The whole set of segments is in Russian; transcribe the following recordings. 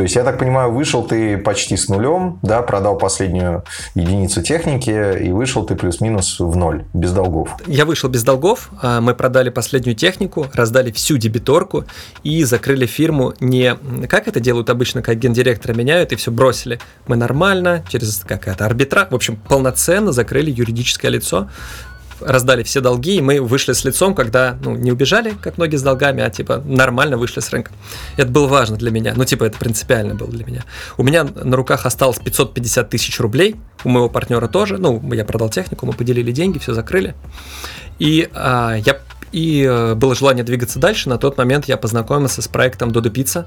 То есть, я так понимаю, вышел ты почти с нулем, да, продал последнюю единицу техники, и вышел ты плюс-минус в ноль, без долгов. Я вышел без долгов, а мы продали последнюю технику, раздали всю дебиторку и закрыли фирму не как это делают обычно, как гендиректора меняют и все бросили. Мы нормально, через какая-то арбитра, в общем, полноценно закрыли юридическое лицо, раздали все долги, и мы вышли с лицом, когда, ну, не убежали, как многие с долгами, а, типа, нормально вышли с рынка. Это было важно для меня, ну, типа, это принципиально было для меня. У меня на руках осталось 550 тысяч рублей, у моего партнера тоже, ну, я продал технику, мы поделили деньги, все закрыли. И а, я и э, было желание двигаться дальше. На тот момент я познакомился с проектом Додо Пицца,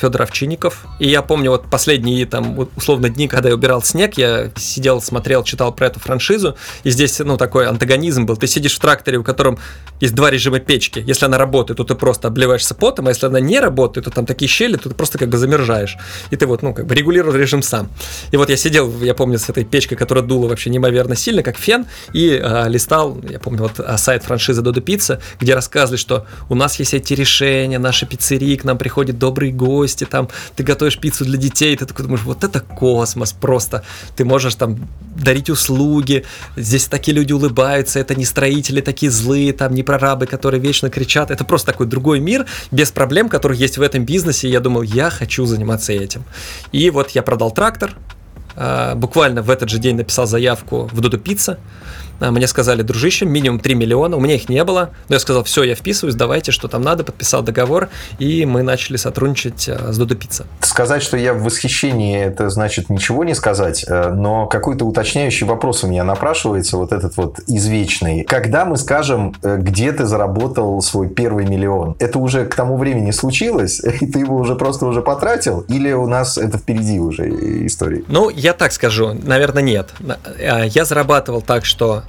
Федор Овчинников. И я помню вот последние там условно дни, когда я убирал снег, я сидел, смотрел, читал про эту франшизу, и здесь, ну, такой антагонизм был. Ты сидишь в тракторе, у котором есть два режима печки. Если она работает, то ты просто обливаешься потом, а если она не работает, то там такие щели, то ты просто как бы замерзаешь. И ты вот, ну, как бы регулировал режим сам. И вот я сидел, я помню, с этой печкой, которая дула вообще неимоверно сильно, как фен, и а, листал, я помню, вот а, сайт франшизы Додо Пицца, где рассказывали, что у нас есть эти решения, наши пиццерии, к нам приходят добрые гости, гости, там, ты готовишь пиццу для детей, ты такой думаешь, вот это космос просто. Ты можешь там дарить услуги, здесь такие люди улыбаются, это не строители такие злые, там, не прорабы, которые вечно кричат. Это просто такой другой мир, без проблем, которые есть в этом бизнесе. И я думал, я хочу заниматься этим. И вот я продал трактор, а, буквально в этот же день написал заявку в Додо Пицца, мне сказали, дружище, минимум 3 миллиона, у меня их не было, но я сказал, все, я вписываюсь, давайте, что там надо, подписал договор, и мы начали сотрудничать а, с Додо Пицца. Сказать, что я в восхищении, это значит ничего не сказать, э, но какой-то уточняющий вопрос у меня напрашивается, вот этот вот извечный. Когда мы скажем, э, где ты заработал свой первый миллион, это уже к тому времени случилось, и ты его уже просто уже потратил, или у нас это впереди уже истории? Ну, я так скажу, наверное, нет. Э, я зарабатывал так, что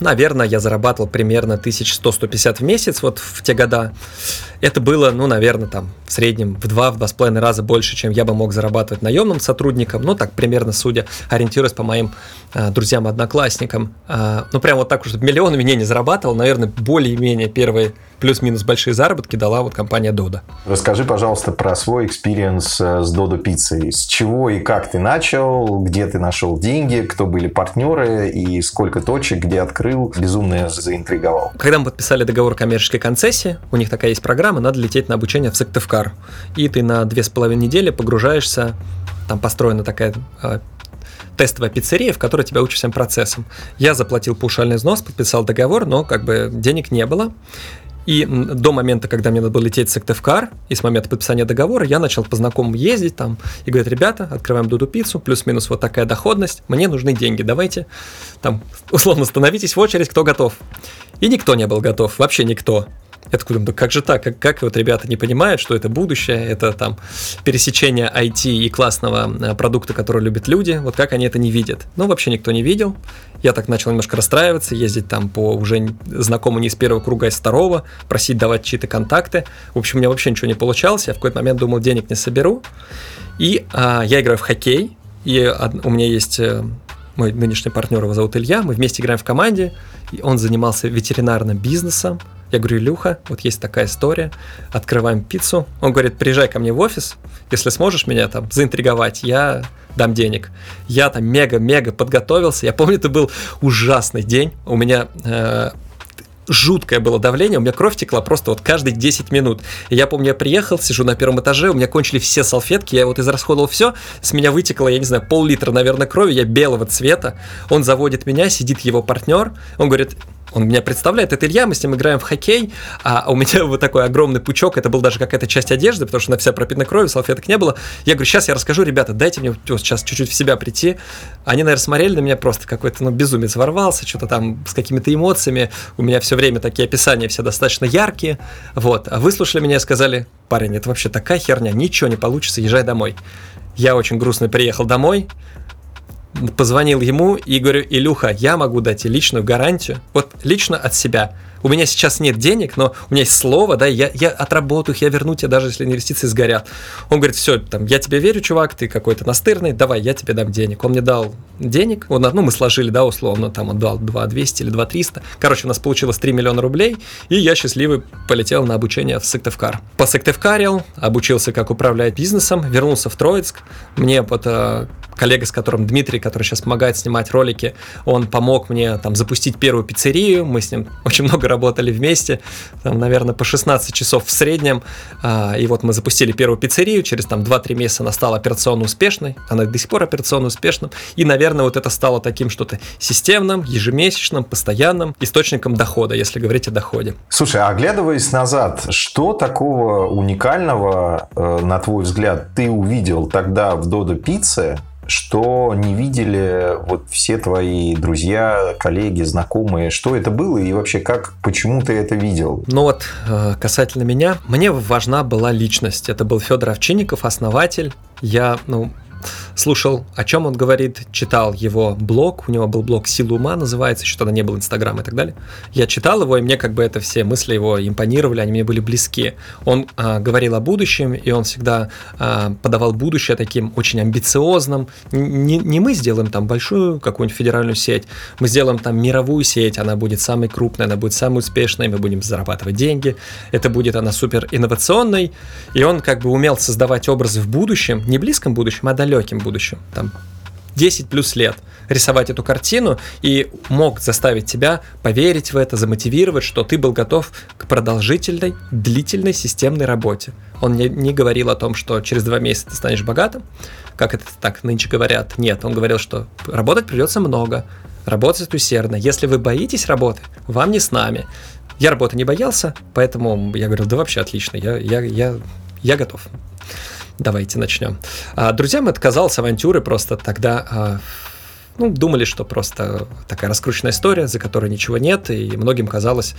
Наверное, я зарабатывал примерно 1100-150 в месяц вот в те года. Это было, ну, наверное, там в среднем в 2-2,5 раза больше, чем я бы мог зарабатывать наемным сотрудником. Ну, так примерно, судя, ориентируясь по моим э, друзьям-одноклассникам. Э, ну, прям вот так, чтобы миллион меня не зарабатывал, наверное, более-менее первые плюс-минус большие заработки дала вот компания Dodo. Расскажи, пожалуйста, про свой experience э, с Dodo пиццей. С чего и как ты начал, где ты нашел деньги, кто были партнеры и сколько точек, где открыл. Безумно заинтриговал. Когда мы подписали договор коммерческой концессии, у них такая есть программа, надо лететь на обучение в Сыктывкар. И ты на две с половиной недели погружаешься, там построена такая а, тестовая пиццерия, в которой тебя учат всем процессам. Я заплатил паушальный взнос, подписал договор, но как бы денег не было. И до момента, когда мне надо было лететь в Сыктывкар, и с момента подписания договора, я начал по знакомым ездить там, и говорит, ребята, открываем Дуду пиццу, плюс-минус вот такая доходность, мне нужны деньги, давайте, там, условно, становитесь в очередь, кто готов. И никто не был готов, вообще никто. Я такой думаю, да как же так? Как, как вот ребята не понимают, что это будущее, это там пересечение IT и классного э, продукта, который любят люди, вот как они это не видят? Ну, вообще никто не видел. Я так начал немножко расстраиваться, ездить там по уже знакомому не из первого круга, а из второго, просить давать чьи-то контакты. В общем, у меня вообще ничего не получалось. Я в какой-то момент думал, денег не соберу. И а, я играю в хоккей, и у меня есть э, мой нынешний партнер, его зовут Илья, мы вместе играем в команде, и он занимался ветеринарным бизнесом, я говорю, Илюха, вот есть такая история, открываем пиццу. Он говорит, приезжай ко мне в офис, если сможешь меня там заинтриговать, я дам денег. Я там мега-мега подготовился. Я помню, это был ужасный день. У меня э, жуткое было давление, у меня кровь текла просто вот каждые 10 минут. И я помню, я приехал, сижу на первом этаже, у меня кончили все салфетки, я вот израсходовал все, с меня вытекло, я не знаю, пол-литра, наверное, крови, я белого цвета. Он заводит меня, сидит его партнер, он говорит, он меня представляет, это Илья, мы с ним играем в хоккей, а у меня вот такой огромный пучок, это был даже какая-то часть одежды, потому что она вся пропитана кровью, салфеток не было. Я говорю, сейчас я расскажу, ребята, дайте мне сейчас чуть-чуть в себя прийти. Они, наверное, смотрели на меня просто какой-то, ну, безумец ворвался, что-то там с какими-то эмоциями. У меня все время такие описания все достаточно яркие. Вот. А выслушали меня и сказали, парень, это вообще такая херня, ничего не получится, езжай домой. Я очень грустно приехал домой, позвонил ему и говорю, Илюха, я могу дать тебе личную гарантию, вот лично от себя, У меня сейчас нет денег, но у меня есть слово, да, я, я отработаю их, я верну тебе, даже если инвестиции сгорят. Он говорит, все, там, я тебе верю, чувак, ты какой-то настырный, давай, я тебе дам денег. Он мне дал денег, он, ну, мы сложили, да, условно, там, он дал 2 200 или 2 300. Короче, у нас получилось 3 миллиона рублей, и я счастливый полетел на обучение в Сыктывкар. Посыктывкарил, обучился, как управлять бизнесом, вернулся в Троицк. Мне вот э, коллега, с которым Дмитрий, который сейчас помогает снимать ролики, он помог мне там запустить первую пиццерию, мы с ним очень много работали вместе, там, наверное, по 16 часов в среднем, а, и вот мы запустили первую пиццерию, через там 2-3 месяца она стала операционно успешной, она до сих пор операционно успешным, и, наверное, вот это стало таким что-то системным, ежемесячным, постоянным источником дохода, если говорить о доходе. Слушай, а оглядываясь назад, что такого уникального, э, на твой взгляд, ты увидел тогда в Додо Пицце, что не видели вот все твои друзья, коллеги, знакомые, что это было и вообще как, почему ты это видел? Ну вот, э, касательно меня, мне важна была личность. Это был Федор Овчинников, основатель. Я, ну, слушал, о чем он говорит, читал его блог, у него был блог «Сила ума» называется, еще тогда не было Инстаграма и так далее. Я читал его, и мне как бы это все мысли его импонировали, они мне были близки. Он а, говорил о будущем, и он всегда а, подавал будущее таким очень амбициозным. Не, не мы сделаем там большую какую-нибудь федеральную сеть, мы сделаем там мировую сеть, она будет самой крупной, она будет самой успешной, мы будем зарабатывать деньги, это будет она супер инновационной, и он как бы умел создавать образы в будущем, не близком будущем, а далеким будущем, там 10 плюс лет рисовать эту картину и мог заставить тебя поверить в это, замотивировать, что ты был готов к продолжительной, длительной системной работе. Он не, не говорил о том, что через два месяца ты станешь богатым, как это так нынче говорят. Нет, он говорил, что работать придется много, работать усердно. Если вы боитесь работы, вам не с нами. Я работы не боялся, поэтому я говорил, да вообще отлично, я, я, я, я готов. Давайте начнем. А, друзьям это казалось авантюры просто тогда... А, ну, думали, что просто такая раскрученная история, за которой ничего нет, и многим казалось,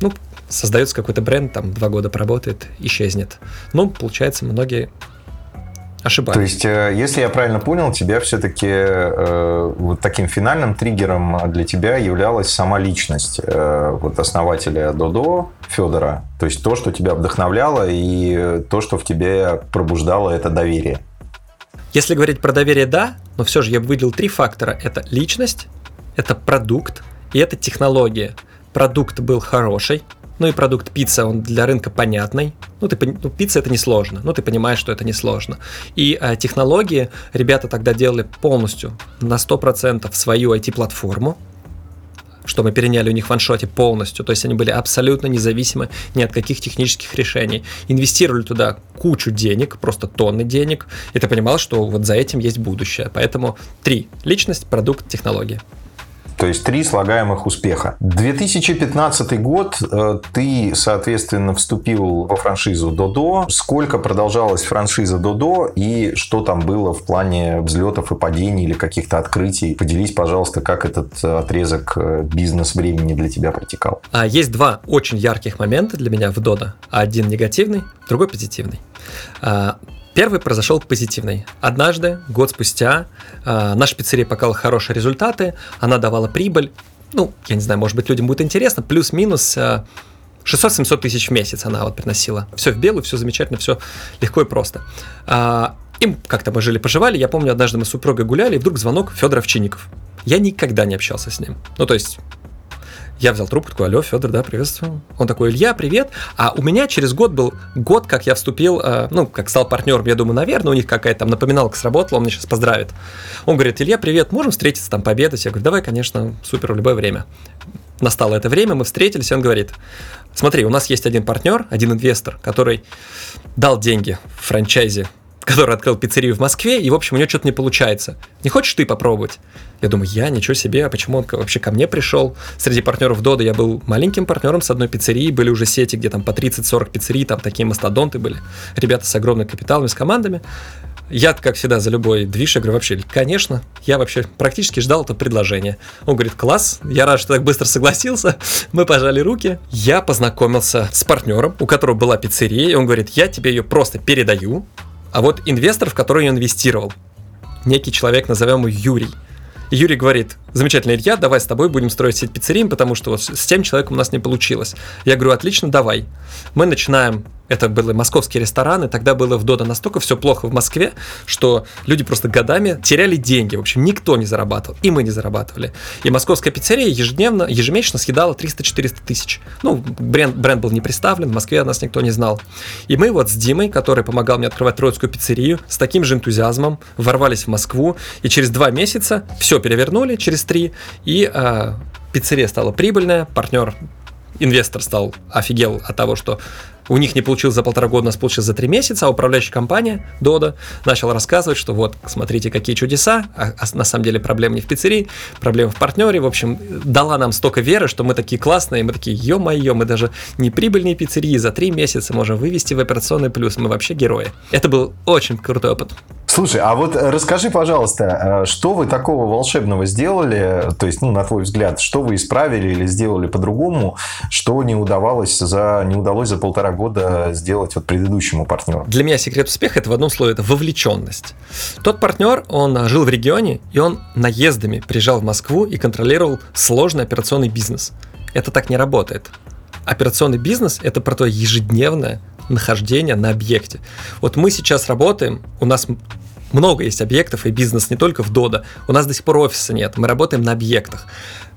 ну, создается какой-то бренд, там, два года поработает, исчезнет. Ну, получается, многие ошибались. То есть, э, если я правильно понял, тебя все-таки э, вот таким финальным триггером для тебя являлась сама личность э, вот основателя Додо Федора. То есть то, что тебя вдохновляло и то, что в тебе пробуждало это доверие. Если говорить про доверие, да, но все же я выделил три фактора. Это личность, это продукт и это технология. Продукт был хороший, ну и продукт пицца, он для рынка понятный. Ну, ты, ну, пицца это несложно, ну, ты понимаешь, что это несложно. И э, технологии ребята тогда делали полностью на 100% свою IT-платформу, что мы переняли у них в ваншоте полностью. То есть они были абсолютно независимы ни от каких технических решений. Инвестировали туда кучу денег, просто тонны денег, и ты понимал, что вот за этим есть будущее. Поэтому три. Личность, продукт, технология. То есть три слагаемых успеха. 2015 год э, ты, соответственно, вступил во франшизу Додо. Сколько продолжалась франшиза Додо и что там было в плане взлетов и падений или каких-то открытий? Поделись, пожалуйста, как этот отрезок э, бизнес-времени для тебя протекал. А есть два очень ярких момента для меня в Додо. Один негативный, другой позитивный. Первый произошел позитивный. Однажды, год спустя, э, наша пиццерия показала хорошие результаты, она давала прибыль. Ну, я не знаю, может быть, людям будет интересно, плюс-минус э, 600-700 тысяч в месяц она вот приносила. Все в белую, все замечательно, все легко и просто. А, им как-то мы жили-поживали. Я помню, однажды мы с супругой гуляли, и вдруг звонок Федора Овчинников. Я никогда не общался с ним. Ну, то есть, я взял трубку, такой, алло, Федор, да, приветствую. Он такой, Илья, привет. А у меня через год был год, как я вступил, э, ну, как стал партнером, я думаю, наверное, у них какая-то там напоминалка сработала, он меня сейчас поздравит. Он говорит, Илья, привет, можем встретиться, там, пообедать? Я говорю, давай, конечно, супер, в любое время. Настало это время, мы встретились, и он говорит, смотри, у нас есть один партнер, один инвестор, который дал деньги в франчайзе который открыл пиццерию в Москве, и, в общем, у него что-то не получается. Не хочешь ты попробовать? Я думаю, я, ничего себе, а почему он вообще ко мне пришел? Среди партнеров Дода я был маленьким партнером с одной пиццерии, были уже сети, где там по 30-40 пиццерий, там такие мастодонты были, ребята с огромным капиталом, с командами. Я, как всегда, за любой движ, я говорю, вообще, конечно, я вообще практически ждал это предложение. Он говорит, класс, я рад, что так быстро согласился. Мы пожали руки. Я познакомился с партнером, у которого была пиццерия, и он говорит, я тебе ее просто передаю, а вот инвестор, в который он инвестировал, некий человек, назовем его Юрий, Юрий говорит, замечательно, Илья, давай с тобой будем строить сеть пиццерий, потому что вот с тем человеком у нас не получилось. Я говорю, отлично, давай. Мы начинаем это были московские рестораны, тогда было в Дода настолько все плохо в Москве, что люди просто годами теряли деньги. В общем, никто не зарабатывал, и мы не зарабатывали. И московская пиццерия ежедневно, ежемесячно съедала 300-400 тысяч. Ну, бренд, бренд был не представлен, в Москве нас никто не знал. И мы вот с Димой, который помогал мне открывать Троицкую пиццерию, с таким же энтузиазмом ворвались в Москву, и через два месяца все перевернули, через три, и э, пиццерия стала прибыльная, партнер инвестор стал офигел от того, что у них не получилось за полтора года, у нас получилось за три месяца, а управляющая компания Дода начала рассказывать, что вот, смотрите, какие чудеса, а, а на самом деле проблема не в пиццерии, проблема в партнере, в общем, дала нам столько веры, что мы такие классные, мы такие, ё-моё, мы даже не прибыльные пиццерии за три месяца можем вывести в операционный плюс, мы вообще герои. Это был очень крутой опыт. Слушай, а вот расскажи, пожалуйста, э, что вы такого волшебного сделали, то есть, ну, на твой взгляд, что вы исправили или сделали по-другому, что не удавалось за, не удалось за полтора года сделать вот предыдущему партнеру? Для меня секрет успеха это в одном слове, это вовлеченность. Тот партнер, он жил в регионе, и он наездами приезжал в Москву и контролировал сложный операционный бизнес. Это так не работает. Операционный бизнес – это про то ежедневное нахождение на объекте. Вот мы сейчас работаем, у нас много есть объектов и бизнес не только в Дода. У нас до сих пор офиса нет, мы работаем на объектах.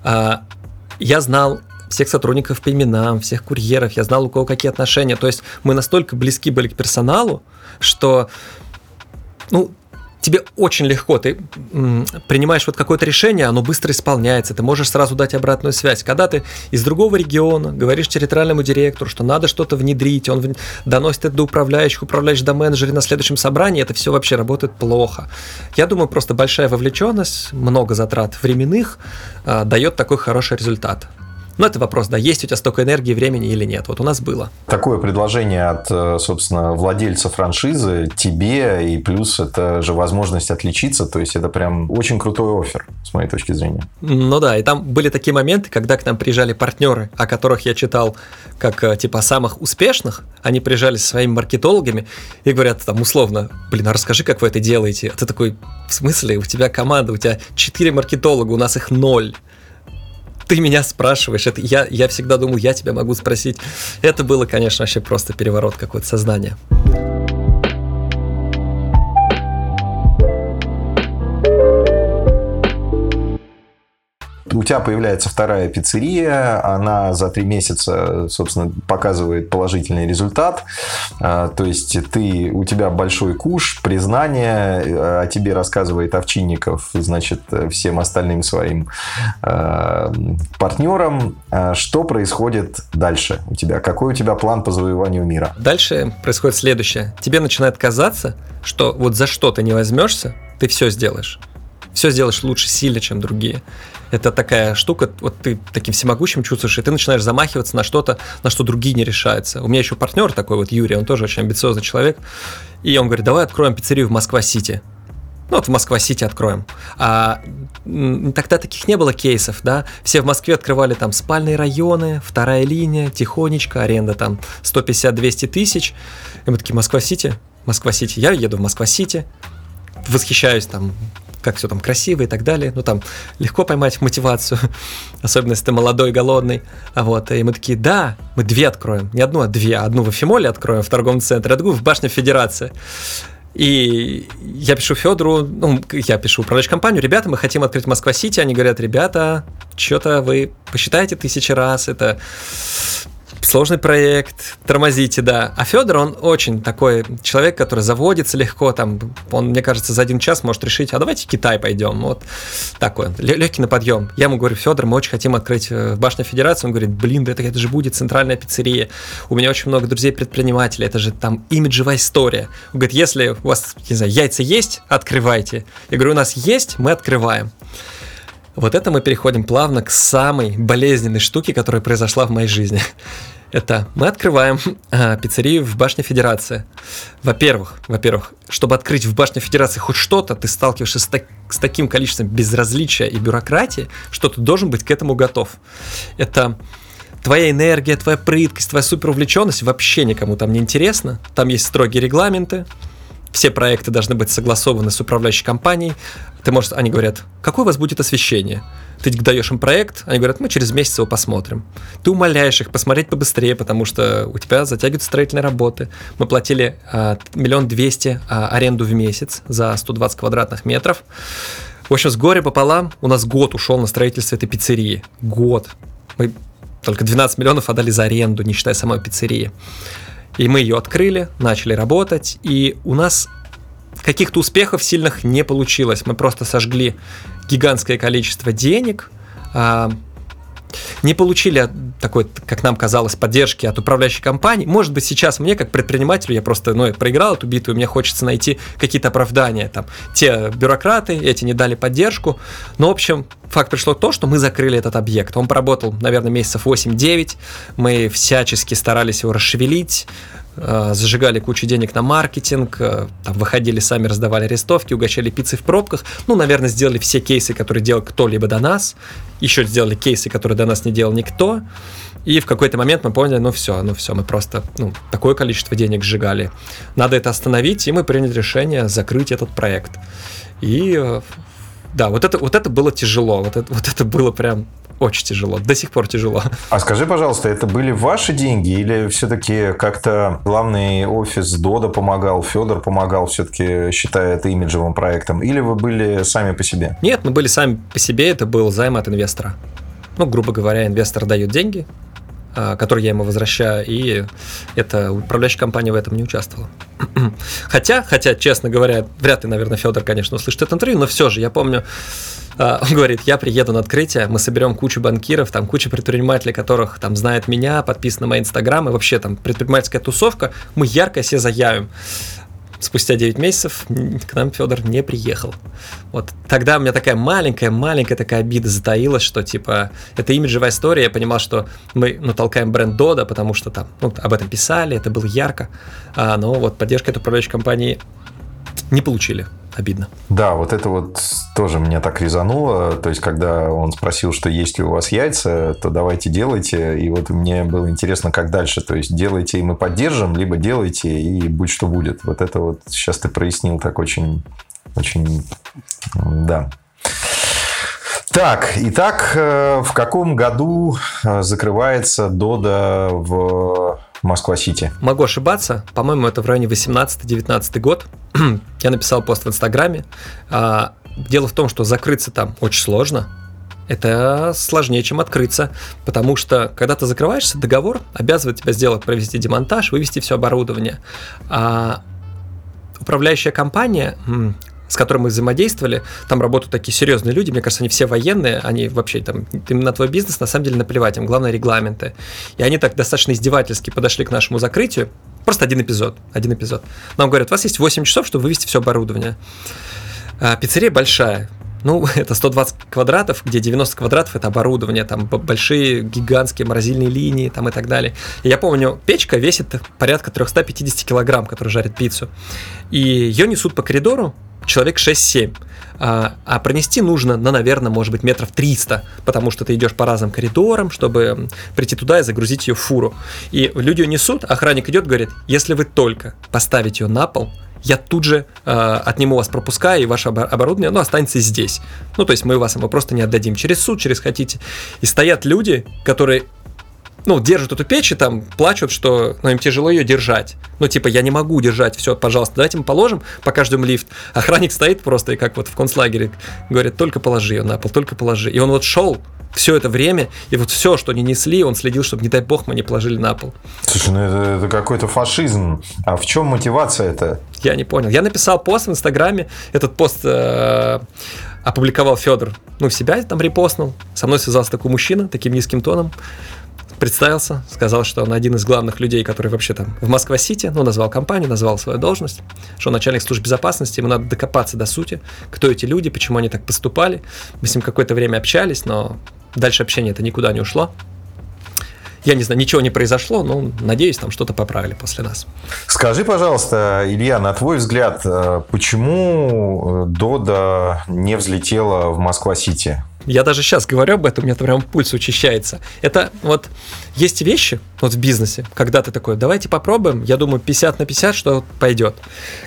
А, я знал всех сотрудников по именам, всех курьеров, я знал, у кого какие отношения. То есть мы настолько близки были к персоналу, что ну, тебе очень легко, ты принимаешь вот какое-то решение, оно быстро исполняется, ты можешь сразу дать обратную связь. Когда ты из другого региона говоришь территориальному директору, что надо что-то внедрить, он доносит это до управляющих, управляющих до менеджера на следующем собрании, это все вообще работает плохо. Я думаю, просто большая вовлеченность, много затрат временных э, дает такой хороший результат. Но это вопрос, да, есть у тебя столько энергии, времени или нет. Вот у нас было. Такое предложение от, э, собственно, владельца франшизы тебе, и плюс это же возможность отличиться, то есть это прям очень крутой офер, с моей точки зрения. Ну да, и там были такие моменты, когда к нам приезжали партнеры, о которых я читал как э, типа самых успешных, они приезжали со своими маркетологами и говорят там условно, блин, а расскажи, как вы это делаете. А ты такой, в смысле, у тебя команда, у тебя 4 маркетолога, у нас их ноль ты меня спрашиваешь, это я, я всегда думал, я тебя могу спросить. Это было, конечно, вообще просто переворот какой-то сознания. У тебя появляется вторая пиццерия, она за три месяца, собственно, показывает положительный результат. А, то есть ты, у тебя большой куш, признание, о а тебе рассказывает Овчинников, значит, всем остальным своим а, партнерам. Что происходит дальше у тебя? Какой у тебя план по завоеванию мира? Дальше происходит следующее. Тебе начинает казаться, что вот за что ты не возьмешься, ты все сделаешь все сделаешь лучше сильно, чем другие. Это такая штука, вот ты таким всемогущим чувствуешь, и ты начинаешь замахиваться на что-то, на что другие не решаются. У меня еще партнер такой вот, Юрий, он тоже очень амбициозный человек, и он говорит, давай откроем пиццерию в Москва-Сити. Ну, вот в Москва-Сити откроем. А тогда таких не было кейсов, да. Все в Москве открывали там спальные районы, вторая линия, тихонечко, аренда там 150-200 тысяч. И мы такие, Москва-Сити? Москва-Сити. Я еду в Москва-Сити, восхищаюсь там как все там красиво и так далее. Ну, там легко поймать мотивацию, особенно если ты молодой, голодный. А вот, и мы такие, да, мы две откроем. Не одну, а две. Одну в Эфимоле откроем в торговом центре, а другую в Башне Федерации. И я пишу Федору, ну, я пишу управляющую компанию, ребята, мы хотим открыть Москва-Сити. Они говорят, ребята, что-то вы посчитаете тысячи раз, это сложный проект, тормозите, да. А Федор, он очень такой человек, который заводится легко, там, он, мне кажется, за один час может решить, а давайте в Китай пойдем. Вот такой, легкий на подъем. Я ему говорю, Федор, мы очень хотим открыть э, в Башне Федерации. Он говорит, блин, да это, это же будет центральная пиццерия. У меня очень много друзей-предпринимателей, это же там имиджевая история. Он говорит, если у вас, не знаю, яйца есть, открывайте. Я говорю, у нас есть, мы открываем. Вот это мы переходим плавно к самой болезненной штуке, которая произошла в моей жизни. Это мы открываем э, пиццерию в Башне Федерации. Во-первых, во-первых, чтобы открыть в Башне Федерации хоть что-то, ты сталкиваешься с, так, с таким количеством безразличия и бюрократии, что ты должен быть к этому готов. Это твоя энергия, твоя прыткость, твоя суперувлеченность вообще никому там не интересно. Там есть строгие регламенты, все проекты должны быть согласованы с управляющей компанией, ты можешь, они говорят, какое у вас будет освещение? Ты даешь им проект, они говорят, мы через месяц его посмотрим. Ты умоляешь их посмотреть побыстрее, потому что у тебя затягиваются строительные работы. Мы платили а, миллион двести а, аренду в месяц за 120 квадратных метров. В общем, с горя пополам у нас год ушел на строительство этой пиццерии. Год. Мы только 12 миллионов отдали за аренду, не считая самой пиццерии. И мы ее открыли, начали работать, и у нас каких-то успехов сильных не получилось. Мы просто сожгли гигантское количество денег, а, не получили такой, как нам казалось, поддержки от управляющей компании. Может быть, сейчас мне, как предпринимателю, я просто ну, проиграл эту битву, и мне хочется найти какие-то оправдания. Там, те бюрократы, эти не дали поддержку. Но, в общем, факт пришло то, что мы закрыли этот объект. Он поработал, наверное, месяцев 8-9. Мы всячески старались его расшевелить, зажигали кучу денег на маркетинг, э, там, выходили сами, раздавали арестовки, угощали пиццы в пробках. Ну, наверное, сделали все кейсы, которые делал кто-либо до нас. Еще сделали кейсы, которые до нас не делал никто. И в какой-то момент мы поняли, ну все, ну все, мы просто ну, такое количество денег сжигали. Надо это остановить, и мы приняли решение закрыть этот проект. И э, да, вот это, вот это было тяжело, вот это, вот это было прям очень тяжело, до сих пор тяжело. А скажи, пожалуйста, это были ваши деньги или все-таки как-то главный офис Дода помогал, Федор помогал, все-таки считая это имиджевым проектом, или вы были сами по себе? Нет, мы были сами по себе, это был займ от инвестора. Ну, грубо говоря, инвестор дает деньги, который я ему возвращаю, и эта управляющая компания в этом не участвовала. хотя, хотя, честно говоря, вряд ли, наверное, Федор, конечно, услышит это интервью, но все же, я помню, а, он говорит, я приеду на открытие, мы соберем кучу банкиров, там куча предпринимателей, которых там знает меня, подписаны на мои инстаграмы, вообще там предпринимательская тусовка, мы ярко все заявим. Спустя 9 месяцев к нам Федор не приехал. Вот тогда у меня такая маленькая-маленькая такая обида затаилась, что типа это имиджевая история, я понимал, что мы ну, толкаем бренд Дода, потому что там ну, об этом писали, это было ярко, а, но вот поддержка этой управляющей компании не получили обидно. Да, вот это вот тоже меня так резануло. То есть, когда он спросил, что есть ли у вас яйца, то давайте делайте. И вот мне было интересно, как дальше. То есть, делайте, и мы поддержим, либо делайте, и будь что будет. Вот это вот сейчас ты прояснил так очень, очень, да. Так, итак, э, в каком году э, закрывается Дода в Москва-Сити? Могу ошибаться. По-моему, это в районе 18-19 год. Я написал пост в Инстаграме. А, дело в том, что закрыться там очень сложно. Это сложнее, чем открыться, потому что когда ты закрываешься, договор обязывает тебя сделать, провести демонтаж, вывести все оборудование. А управляющая компания с которым мы взаимодействовали, там работают такие серьезные люди, мне кажется, они все военные, они вообще там, им на твой бизнес на самом деле наплевать, им главное регламенты. И они так достаточно издевательски подошли к нашему закрытию, просто один эпизод, один эпизод. Нам говорят, у вас есть 8 часов, чтобы вывести все оборудование. А, пиццерия большая, ну, это 120 квадратов, где 90 квадратов это оборудование, там большие гигантские морозильные линии там и так далее. И я помню, печка весит порядка 350 килограмм, которая жарит пиццу. И ее несут по коридору, человек 6-7. А, а пронести нужно, ну, наверное, может быть, метров 300, потому что ты идешь по разным коридорам, чтобы прийти туда и загрузить ее в фуру. И люди ее несут, охранник идет, говорит, если вы только поставите ее на пол, я тут же э, отниму вас пропуска, и ваше оборудование, ну, останется здесь. Ну, то есть мы вас его просто не отдадим через суд, через хотите. И стоят люди, которые ну, держат эту печь и там плачут, что ну, им тяжело ее держать. Ну, типа, я не могу держать, все, пожалуйста, давайте мы положим, покажем лифт. Охранник стоит просто, и как вот в концлагере, говорит, только положи ее на пол, только положи. И он вот шел все это время, и вот все, что они несли, он следил, чтобы, не дай бог, мы не положили на пол. Слушай, ну это, это какой-то фашизм. А в чем мотивация это? Я не понял. Я написал пост в Инстаграме, этот пост э, опубликовал Федор, ну, себя там репостнул. Со мной связался такой мужчина, таким низким тоном представился, сказал, что он один из главных людей, который вообще там в Москва-Сити, ну, назвал компанию, назвал свою должность, что он начальник службы безопасности, ему надо докопаться до сути, кто эти люди, почему они так поступали. Мы с ним какое-то время общались, но дальше общение это никуда не ушло. Я не знаю, ничего не произошло, но надеюсь, там что-то поправили после нас. Скажи, пожалуйста, Илья, на твой взгляд, э, почему э, Дода не взлетела в Москва-Сити? Я даже сейчас говорю об этом, у меня прям пульс учащается. Это вот есть вещи вот в бизнесе, когда ты такой, давайте попробуем, я думаю, 50 на 50, что пойдет.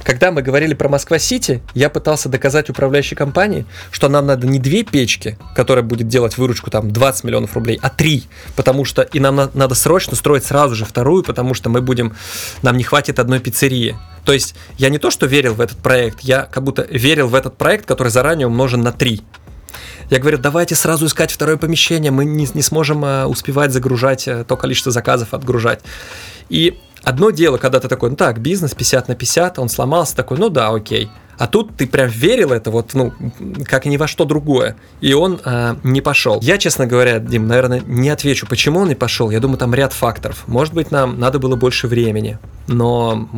Когда мы говорили про Москва-Сити, я пытался доказать управляющей компании, что нам надо не две печки, которая будет делать выручку там 20 миллионов рублей, а три, потому что и нам надо срочно строить сразу же вторую, потому что мы будем, нам не хватит одной пиццерии. То есть я не то, что верил в этот проект, я как будто верил в этот проект, который заранее умножен на 3. Я говорю, давайте сразу искать второе помещение, мы не, не сможем а, успевать загружать а, то количество заказов, отгружать. И одно дело, когда ты такой, ну так, бизнес 50 на 50, он сломался, такой, ну да, окей. А тут ты прям верил это вот, ну, как ни во что другое. И он а, не пошел. Я, честно говоря, Дим, наверное, не отвечу, почему он не пошел. Я думаю, там ряд факторов. Может быть, нам надо было больше времени. Но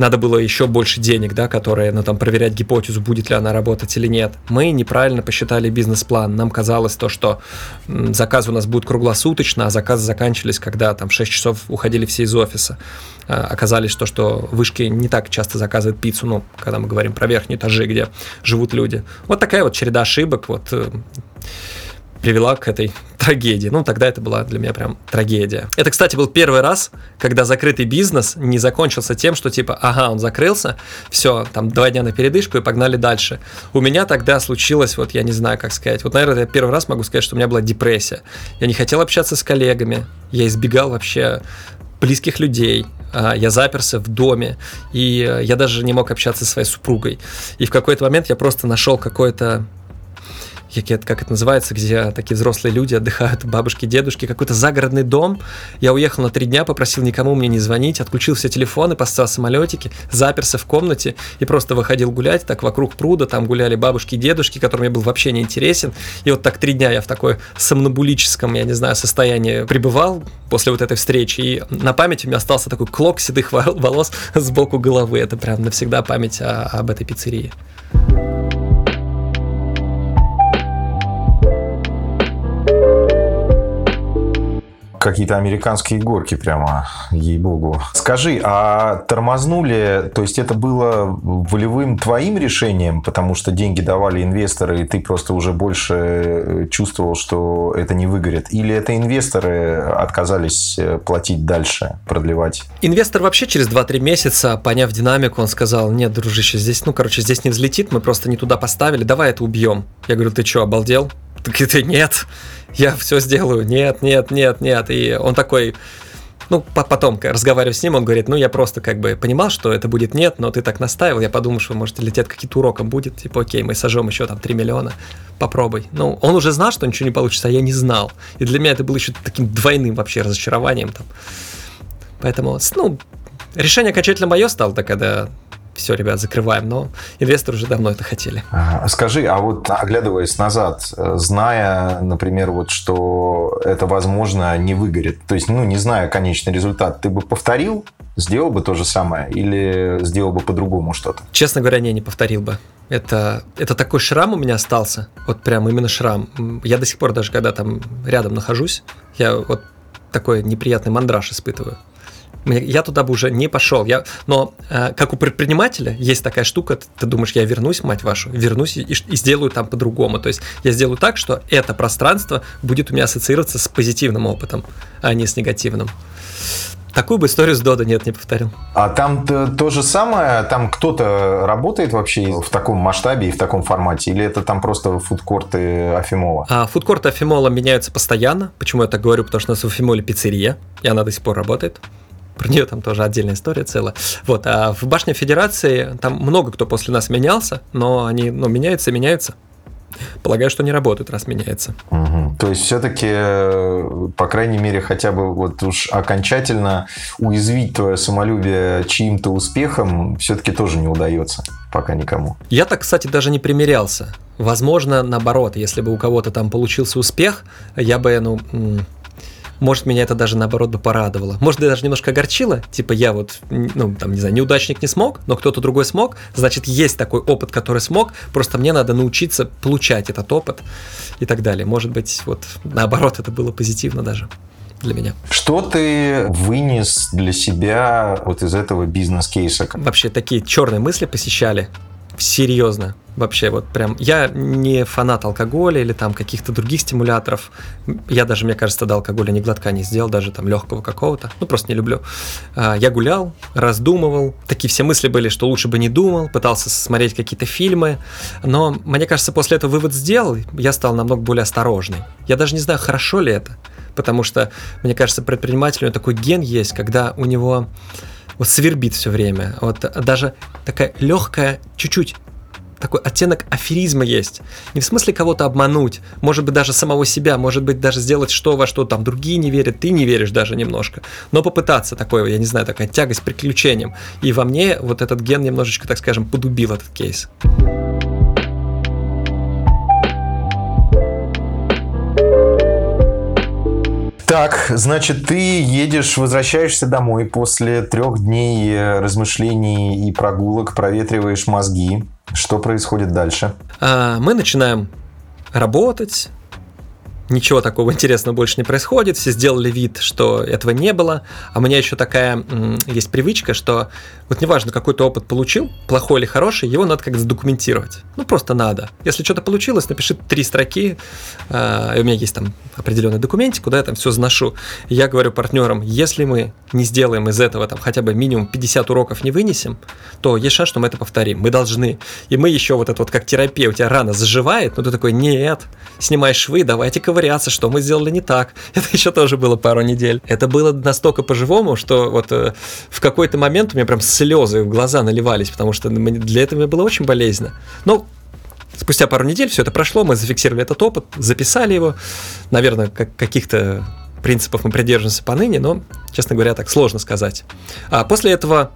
надо было еще больше денег, да, которые, ну, там, проверять гипотезу, будет ли она работать или нет. Мы неправильно посчитали бизнес-план. Нам казалось то, что заказы у нас будут круглосуточно, а заказы заканчивались, когда там в 6 часов уходили все из офиса. А, оказались то, что вышки не так часто заказывают пиццу, ну, когда мы говорим про верхние этажи, где живут люди. Вот такая вот череда ошибок, вот э, привела к этой трагедии. Ну, тогда это была для меня прям трагедия. Это, кстати, был первый раз, когда закрытый бизнес не закончился тем, что типа, ага, он закрылся, все, там два дня на передышку и погнали дальше. У меня тогда случилось, вот я не знаю, как сказать, вот, наверное, я первый раз могу сказать, что у меня была депрессия. Я не хотел общаться с коллегами, я избегал вообще близких людей, а, я заперся в доме, и я даже не мог общаться со своей супругой. И в какой-то момент я просто нашел какое-то как это называется, где такие взрослые люди отдыхают, бабушки, дедушки, какой-то загородный дом. Я уехал на три дня, попросил никому мне не звонить, отключил все телефоны, поставил самолетики, заперся в комнате и просто выходил гулять, так вокруг пруда, там гуляли бабушки и дедушки, которым я был вообще не интересен. И вот так три дня я в такой сомнобулическом, я не знаю, состоянии пребывал после вот этой встречи. И на память у меня остался такой клок седых волос сбоку головы. Это прям навсегда память о, об этой пиццерии. Какие-то американские горки прямо, ей-богу. Скажи, а тормознули, то есть это было волевым твоим решением, потому что деньги давали инвесторы, и ты просто уже больше э, чувствовал, что это не выгорит? Или это инвесторы отказались э, платить дальше, продлевать? Инвестор вообще через 2-3 месяца, поняв динамику, он сказал, нет, дружище, здесь, ну, короче, здесь не взлетит, мы просто не туда поставили, давай это убьем. Я говорю, ты что, обалдел? Это нет я все сделаю, нет, нет, нет, нет. И он такой, ну, потом, разговариваю с ним, он говорит, ну, я просто как бы понимал, что это будет нет, но ты так настаивал, я подумал, что, может, лететь какие-то уроком будет, типа, окей, мы сожжем еще там 3 миллиона, попробуй. Ну, он уже знал, что ничего не получится, а я не знал. И для меня это было еще таким двойным вообще разочарованием там. Поэтому, ну, решение окончательно мое стало, когда все, ребят, закрываем, но инвесторы уже давно это хотели. Скажи, а вот оглядываясь назад, зная, например, вот что это, возможно, не выгорит, то есть, ну, не зная конечный результат, ты бы повторил, сделал бы то же самое или сделал бы по-другому что-то? Честно говоря, не, не повторил бы. Это, это такой шрам у меня остался, вот прям именно шрам. Я до сих пор даже, когда там рядом нахожусь, я вот такой неприятный мандраж испытываю я туда бы уже не пошел. Я, но э, как у предпринимателя есть такая штука, ты, ты думаешь, я вернусь, мать вашу, вернусь и, и сделаю там по-другому. То есть я сделаю так, что это пространство будет у меня ассоциироваться с позитивным опытом, а не с негативным. Такую бы историю с Дода нет, не повторил. А там то, то же самое? Там кто-то работает вообще в таком масштабе и в таком формате? Или это там просто фудкорты Афимола? А, фудкорты Афимола меняются постоянно. Почему я так говорю? Потому что у нас в Афимоле пиццерия, и она до сих пор работает про нее там тоже отдельная история целая. Вот, а в Башне Федерации там много кто после нас менялся, но они, ну, меняются, меняются. Полагаю, что не работают, раз меняется. Угу. То есть все-таки, э, по крайней мере, хотя бы вот уж окончательно уязвить твое самолюбие чьим-то успехом все-таки тоже не удается пока никому. Я так, кстати, даже не примерялся. Возможно, наоборот, если бы у кого-то там получился успех, я бы, ну, может, меня это даже наоборот бы порадовало. Может, даже немножко огорчило. Типа я вот, ну, там, не знаю, неудачник не смог, но кто-то другой смог. Значит, есть такой опыт, который смог. Просто мне надо научиться получать этот опыт и так далее. Может быть, вот наоборот, это было позитивно даже для меня. Что ты вынес для себя вот из этого бизнес-кейса? Вообще такие черные мысли посещали серьезно. Вообще, вот прям, я не фанат алкоголя или там каких-то других стимуляторов. Я даже, мне кажется, до алкоголя ни глотка не сделал, даже там легкого какого-то. Ну, просто не люблю. А, я гулял, раздумывал. Такие все мысли были, что лучше бы не думал. Пытался смотреть какие-то фильмы. Но, мне кажется, после этого вывод сделал. Я стал намного более осторожный. Я даже не знаю, хорошо ли это. Потому что, мне кажется, предпринимателю такой ген есть, когда у него вот свербит все время. Вот даже такая легкая, чуть-чуть такой оттенок аферизма есть. Не в смысле кого-то обмануть, может быть, даже самого себя, может быть, даже сделать что во что там другие не верят, ты не веришь даже немножко. Но попытаться такое, я не знаю, такая тягость к приключениям. И во мне вот этот ген немножечко, так скажем, подубил этот кейс. Так, значит, ты едешь, возвращаешься домой после трех дней э, размышлений и прогулок, проветриваешь мозги. Что происходит дальше? А, мы начинаем работать, ничего такого интересного больше не происходит, все сделали вид, что этого не было, а у меня еще такая есть привычка, что вот неважно, какой то опыт получил, плохой или хороший, его надо как-то задокументировать. Ну, просто надо. Если что-то получилось, напиши три строки, э, и у меня есть там определенный документик, куда я там все заношу. Я говорю партнерам, если мы не сделаем из этого там хотя бы минимум 50 уроков не вынесем, то есть шанс, что мы это повторим. Мы должны. И мы еще вот это вот как терапия, у тебя рана заживает, но ты такой, нет, снимай швы, давайте ковырять ковыряться, что мы сделали не так. Это еще тоже было пару недель. Это было настолько по-живому, что вот э, в какой-то момент у меня прям слезы в глаза наливались, потому что для этого мне было очень болезненно. Но спустя пару недель все это прошло, мы зафиксировали этот опыт, записали его. Наверное, как каких-то принципов мы придерживаемся поныне, но, честно говоря, так сложно сказать. А после этого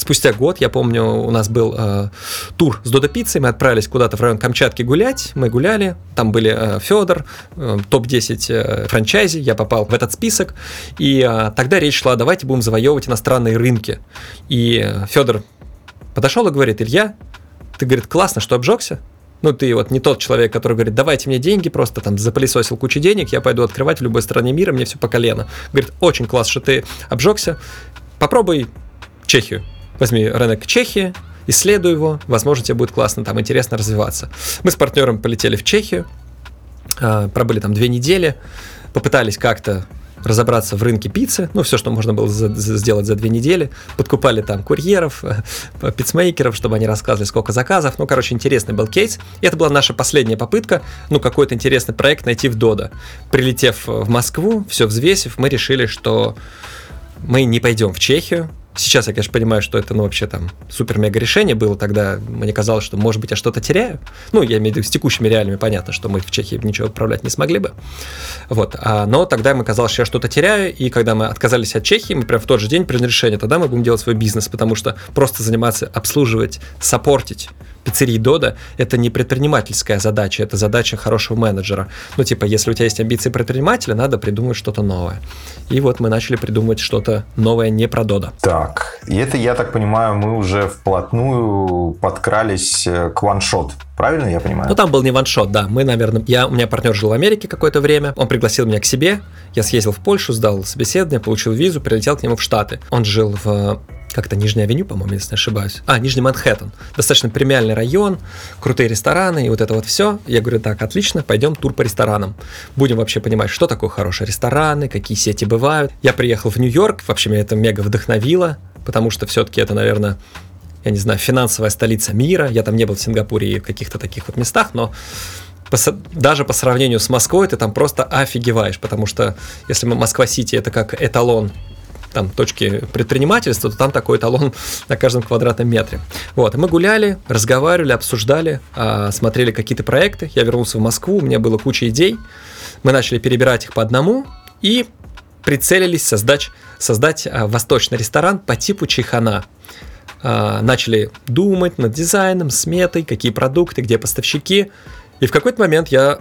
спустя год, я помню, у нас был э, тур с Додо Пиццей, мы отправились куда-то в район Камчатки гулять, мы гуляли, там были э, Федор, э, топ-10 э, франчайзи, я попал в этот список, и э, тогда речь шла, давайте будем завоевывать иностранные рынки. И э, Федор подошел и говорит, Илья, ты, говорит, классно, что обжегся, ну, ты вот не тот человек, который говорит, давайте мне деньги, просто там запылесосил кучу денег, я пойду открывать в любой стране мира, мне все по колено. Говорит, очень классно, что ты обжегся, попробуй Чехию возьми рынок Чехии, исследуй его, возможно, тебе будет классно, там интересно развиваться. Мы с партнером полетели в Чехию, а, пробыли там две недели, попытались как-то разобраться в рынке пиццы, ну, все, что можно было за, за, сделать за две недели. Подкупали там курьеров, пиццмейкеров, чтобы они рассказывали, сколько заказов. Ну, короче, интересный был кейс. И это была наша последняя попытка, ну, какой-то интересный проект найти в Дода. Прилетев в Москву, все взвесив, мы решили, что мы не пойдем в Чехию, Сейчас я, конечно, понимаю, что это, ну, вообще там супер-мега решение было тогда. Мне казалось, что, может быть, я что-то теряю. Ну, я имею в виду, с текущими реалиями понятно, что мы в Чехии ничего отправлять не смогли бы. Вот. А, но тогда мне казалось, что я что-то теряю, и когда мы отказались от Чехии, мы прям в тот же день приняли решение, тогда мы будем делать свой бизнес, потому что просто заниматься, обслуживать, саппортить пиццерии Дода это не предпринимательская задача, это задача хорошего менеджера. Ну, типа, если у тебя есть амбиции предпринимателя, надо придумать что-то новое. И вот мы начали придумывать что-то новое не про Дода. Так, и это, я так понимаю, мы уже вплотную подкрались э, к ваншот. Правильно я понимаю? Ну, там был не ваншот, да. Мы, наверное, я, у меня партнер жил в Америке какое-то время, он пригласил меня к себе, я съездил в Польшу, сдал собеседование, получил визу, прилетел к нему в Штаты. Он жил в как-то Нижняя авеню, по-моему, если не ошибаюсь. А, Нижний Манхэттен. Достаточно премиальный район, крутые рестораны и вот это вот все. Я говорю, так, отлично, пойдем тур по ресторанам. Будем вообще понимать, что такое хорошие рестораны, какие сети бывают. Я приехал в Нью-Йорк, вообще меня это мега вдохновило, потому что все-таки это, наверное, я не знаю, финансовая столица мира. Я там не был в Сингапуре и в каких-то таких вот местах, но даже по сравнению с Москвой ты там просто офигеваешь, потому что если Москва-Сити это как эталон там точки предпринимательства, то там такой талон на каждом квадратном метре. Вот, и мы гуляли, разговаривали, обсуждали, а, смотрели какие-то проекты. Я вернулся в Москву, у меня было куча идей. Мы начали перебирать их по одному и прицелились создать, создать а, восточный ресторан по типу чайхана. А, начали думать над дизайном, сметой, какие продукты, где поставщики. И в какой-то момент я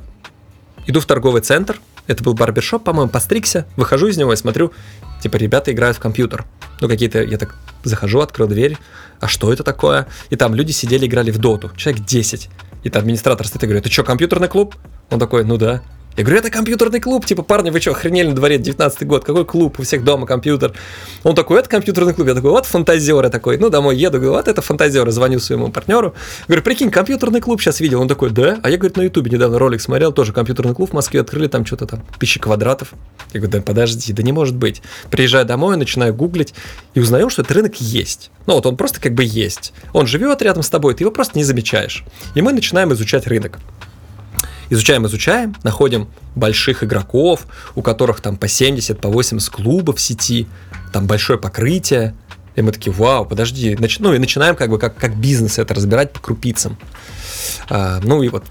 иду в торговый центр, это был барбершоп, по-моему, постригся, выхожу из него и смотрю, типа, ребята играют в компьютер. Ну, какие-то, я так захожу, открыл дверь, а что это такое? И там люди сидели, играли в доту, человек 10. И там администратор стоит и говорит, ты что, компьютерный клуб? Он такой, ну да. Я говорю, это компьютерный клуб, типа, парни, вы что, охренели на дворе 19 год, какой клуб, у всех дома компьютер. Он такой, это компьютерный клуб, я такой, вот фантазеры такой, ну, домой еду, говорю, вот это фантазеры, звоню своему партнеру, говорю, прикинь, компьютерный клуб сейчас видел, он такой, да, а я, говорит, на ютубе недавно ролик смотрел, тоже компьютерный клуб в Москве открыли, там что-то там, тысячи квадратов. Я говорю, да подожди, да не может быть. Приезжаю домой, начинаю гуглить и узнаем, что этот рынок есть. Ну вот он просто как бы есть. Он живет рядом с тобой, ты его просто не замечаешь. И мы начинаем изучать рынок. Изучаем, изучаем, находим больших игроков, у которых там по 70, по 80 клубов в сети, там большое покрытие. И мы такие, вау, подожди. Ну и начинаем как бы как, как бизнес это разбирать по крупицам. А, ну и вот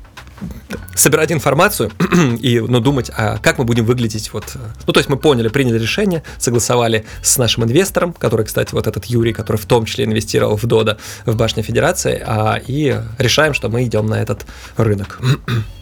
собирать информацию и ну, думать, а как мы будем выглядеть. Вот. Ну, то есть мы поняли, приняли решение, согласовали с нашим инвестором, который, кстати, вот этот Юрий, который в том числе инвестировал в Дода, в Башне Федерации, а, и решаем, что мы идем на этот рынок.